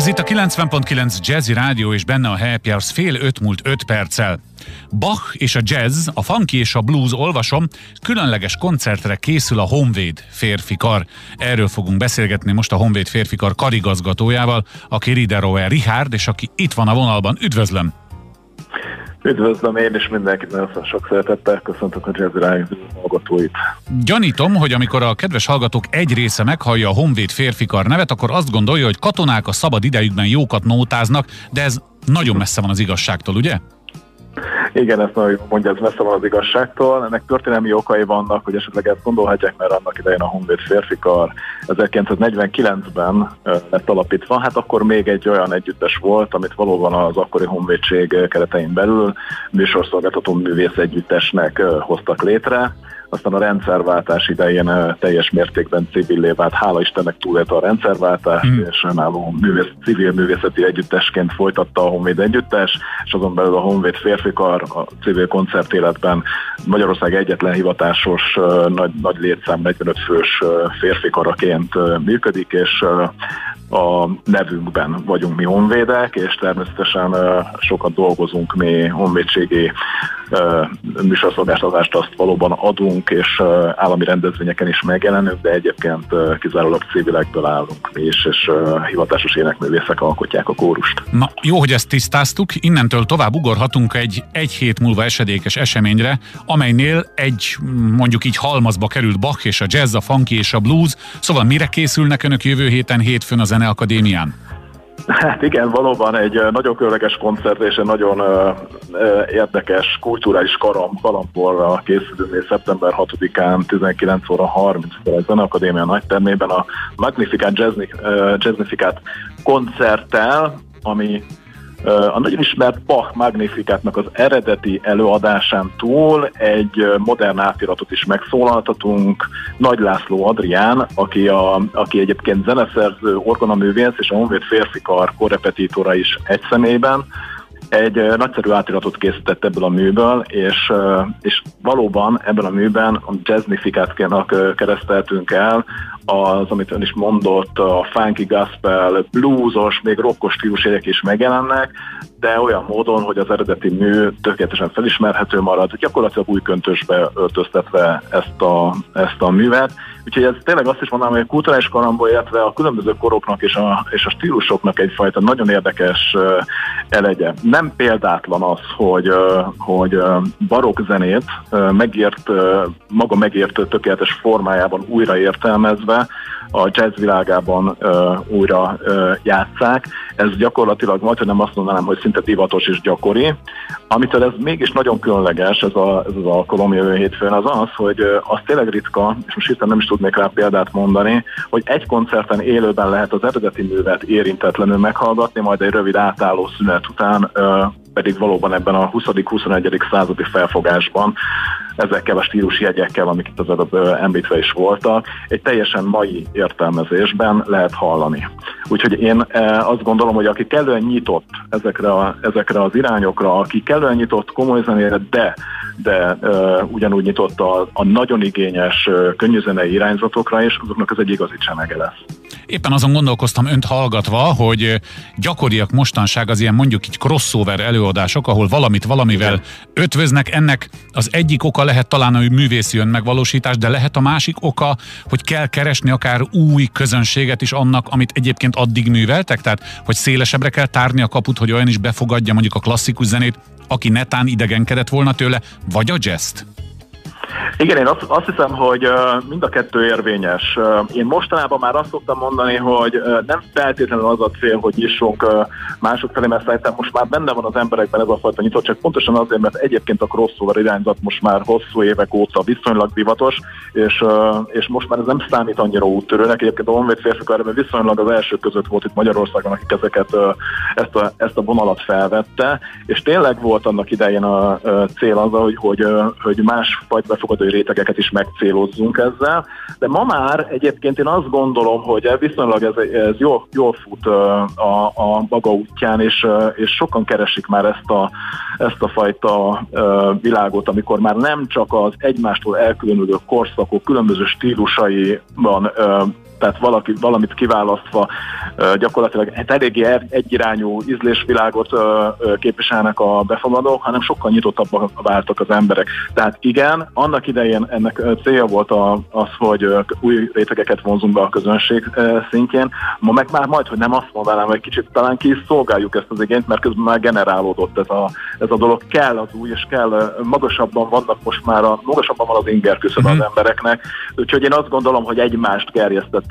Ez itt a 90.9 Jazzy Rádió, és benne a Happy Hours fél öt múlt öt perccel. Bach és a jazz, a funky és a blues olvasom, különleges koncertre készül a Honvéd férfikar. Erről fogunk beszélgetni most a Honvéd férfikar karigazgatójával, aki Riderower Richard, és aki itt van a vonalban. Üdvözlöm! Üdvözlöm én is mindenkit, nagyon sok szeretettel köszöntök a Jazzy Rádió hallgatóit. Gyanítom, hogy amikor a kedves hallgatók egy része meghallja a Honvéd férfikar nevet, akkor azt gondolja, hogy katonák a szabad idejükben jókat nótáznak, de ez nagyon messze van az igazságtól, ugye? Igen, ezt nagyon mondja, ez messze van az igazságtól. Ennek történelmi okai vannak, hogy esetleg ezt gondolhatják, mert annak idején a Honvéd férfikar 1949-ben lett alapítva. Hát akkor még egy olyan együttes volt, amit valóban az akkori honvédség keretein belül műsorszolgáltató művész együttesnek hoztak létre aztán a rendszerváltás idején teljes mértékben civillé vált, hála Istennek túlélte a rendszerváltást, mm. és önálló művész, civil művészeti együttesként folytatta a Honvéd együttes, és azon belül a Honvéd férfikar a civil koncertéletben Magyarország egyetlen hivatásos nagy, nagy létszám 45 fős férfikaraként működik, és a nevünkben vagyunk mi honvédek, és természetesen sokat dolgozunk mi honvédségi műsorszolgáltatást azt valóban adunk, és állami rendezvényeken is megjelenünk, de egyébként kizárólag civilekből állunk mi is, és hivatásos énekművészek alkotják a kórust. Na, jó, hogy ezt tisztáztuk, innentől tovább ugorhatunk egy egy hét múlva esedékes eseményre, amelynél egy mondjuk így halmazba került Bach és a jazz, a funky és a blues, szóval mire készülnek önök jövő héten hétfőn a Zeneakadémián? Hát igen, valóban egy nagyon különleges koncert és egy nagyon érdekes kulturális karam, kalamporra készülünk és szeptember 6-án 19 óra 30 a Zeneakadémia nagy termében a Magnificat Jazzni, uh, Jazznificat koncerttel, ami a nagyon ismert Bach Magnificatnak az eredeti előadásán túl egy modern átiratot is megszólaltatunk. Nagy László Adrián, aki, a, aki egyébként zeneszerző, orgonaművész és a Honvéd férfikar korrepetitora is egy személyben, egy nagyszerű átiratot készített ebből a műből, és, és valóban ebben a műben a jazznifikátként kereszteltünk el az, amit ön is mondott, a funky gospel, bluesos, még rockos stílusjegyek is megjelennek, de olyan módon, hogy az eredeti mű tökéletesen felismerhető marad, gyakorlatilag új köntösbe öltöztetve ezt a, ezt a művet. Úgyhogy ez tényleg azt is mondanám, hogy a kulturális karambol, illetve a különböző koroknak és a, és a stílusoknak egyfajta nagyon érdekes elegye. Nem példátlan az, hogy, hogy barokk zenét megért, maga megért tökéletes formájában újra értelmezve, a jazz világában uh, újra uh, játszák. Ez gyakorlatilag majd, hogy nem azt mondanám, hogy szinte divatos és gyakori. Amitől ez mégis nagyon különleges, ez, a, ez az alkalom jövő hétfőn, az az, hogy az tényleg ritka, és most hirtelen nem is tudnék rá példát mondani, hogy egy koncerten élőben lehet az eredeti művet érintetlenül meghallgatni, majd egy rövid átálló szünet után uh, pedig valóban ebben a 20.-21. századi felfogásban ezekkel a stílusi jegyekkel, amik itt az előbb említve is voltak, egy teljesen mai értelmezésben lehet hallani. Úgyhogy én azt gondolom, hogy aki kellően nyitott ezekre, a, ezekre az irányokra, aki kellően nyitott komoly zenére, de, de ugyanúgy nyitott a, a nagyon igényes uh, könnyűzenei irányzatokra is, azoknak ez egy igazi csemege lesz. Éppen azon gondolkoztam önt hallgatva, hogy gyakoriak mostanság az ilyen mondjuk így crossover előadások, ahol valamit valamivel Igen. ötvöznek. Ennek az egyik oka lehet talán a művészi önmegvalósítás, de lehet a másik oka, hogy kell keresni akár új közönséget is annak, amit egyébként addig műveltek, tehát hogy szélesebbre kell tárni a kaput, hogy olyan is befogadja mondjuk a klasszikus zenét, aki netán idegenkedett volna tőle, vagy a jazz igen, én azt, azt hiszem, hogy mind a kettő érvényes. Én mostanában már azt szoktam mondani, hogy nem feltétlenül az a cél, hogy nyissunk mások felé, mert szerintem most már benne van az emberekben ez a fajta nyitottság, pontosan azért, mert egyébként a crossover irányzat most már hosszú évek óta viszonylag divatos, és, és most már ez nem számít annyira úttörőnek. Egyébként a Honvéd férfikar viszonylag az első között volt itt Magyarországon, akik ezeket, ezt a, ezt a vonalat felvette, és tényleg volt annak idején a cél az, hogy, hogy, hogy más fajta befogadó rétegeket is megcélozzunk ezzel, de ma már egyébként én azt gondolom, hogy viszonylag ez, ez jól, jól fut a, a maga útján, és, és sokan keresik már ezt a, ezt a fajta világot, amikor már nem csak az egymástól elkülönülő korszakok különböző stílusaiban tehát valaki, valamit kiválasztva gyakorlatilag hát eléggé egyirányú ízlésvilágot képviselnek a befogadók, hanem sokkal nyitottabbak váltak az emberek. Tehát igen, annak idején ennek célja volt az, hogy új rétegeket vonzunk be a közönség szintjén. Ma meg már majd, hogy nem azt mondanám, hogy kicsit talán ki is szolgáljuk ezt az igényt, mert közben már generálódott ez a, ez a dolog. Kell az új, és kell, magasabban vannak most már, a, magasabban van az inger küszöb az embereknek, úgyhogy én azt gondolom, hogy egymást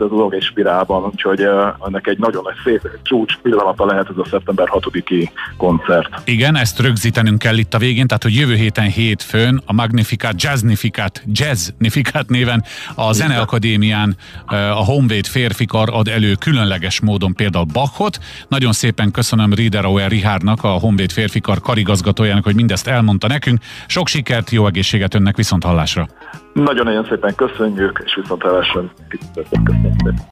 az dolog egy spirálban, úgyhogy ennek egy nagyon nagy szép csúcs pillanata lehet ez a szeptember 6-i koncert. Igen, ezt rögzítenünk kell itt a végén, tehát hogy jövő héten hétfőn a Magnificat Jazznificat, Jazznificat néven a Zeneakadémián a Honvéd férfikar ad elő különleges módon például Bachot. Nagyon szépen köszönöm Riederauer Richardnak, a Honvéd férfikar karigazgatójának, hogy mindezt elmondta nekünk. Sok sikert, jó egészséget önnek viszont hallásra. Nagyon-nagyon szépen köszönjük, és viszont hallásra.